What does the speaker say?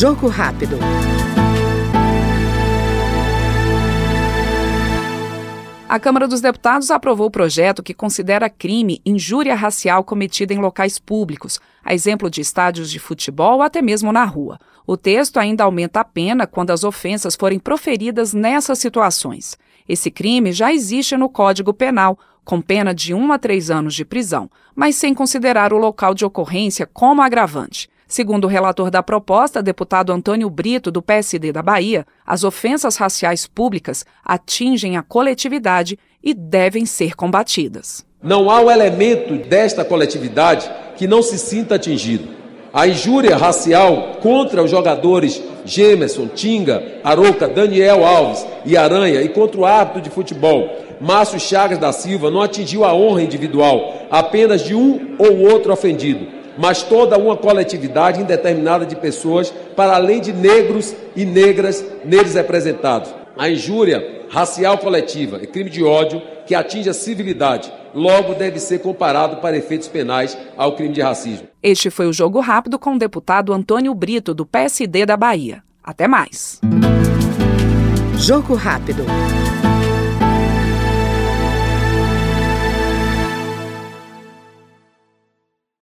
Jogo rápido. A Câmara dos Deputados aprovou o projeto que considera crime injúria racial cometida em locais públicos, a exemplo de estádios de futebol ou até mesmo na rua. O texto ainda aumenta a pena quando as ofensas forem proferidas nessas situações. Esse crime já existe no Código Penal, com pena de 1 a 3 anos de prisão, mas sem considerar o local de ocorrência como agravante. Segundo o relator da proposta, deputado Antônio Brito, do PSD da Bahia, as ofensas raciais públicas atingem a coletividade e devem ser combatidas. Não há um elemento desta coletividade que não se sinta atingido. A injúria racial contra os jogadores Gemerson, Tinga, Aroca, Daniel Alves e Aranha e contra o árbitro de futebol Márcio Chagas da Silva não atingiu a honra individual apenas de um ou outro ofendido mas toda uma coletividade indeterminada de pessoas, para além de negros e negras neles representados. A injúria racial coletiva é crime de ódio que atinge a civilidade. Logo, deve ser comparado para efeitos penais ao crime de racismo. Este foi o Jogo Rápido com o deputado Antônio Brito, do PSD da Bahia. Até mais. Jogo Rápido.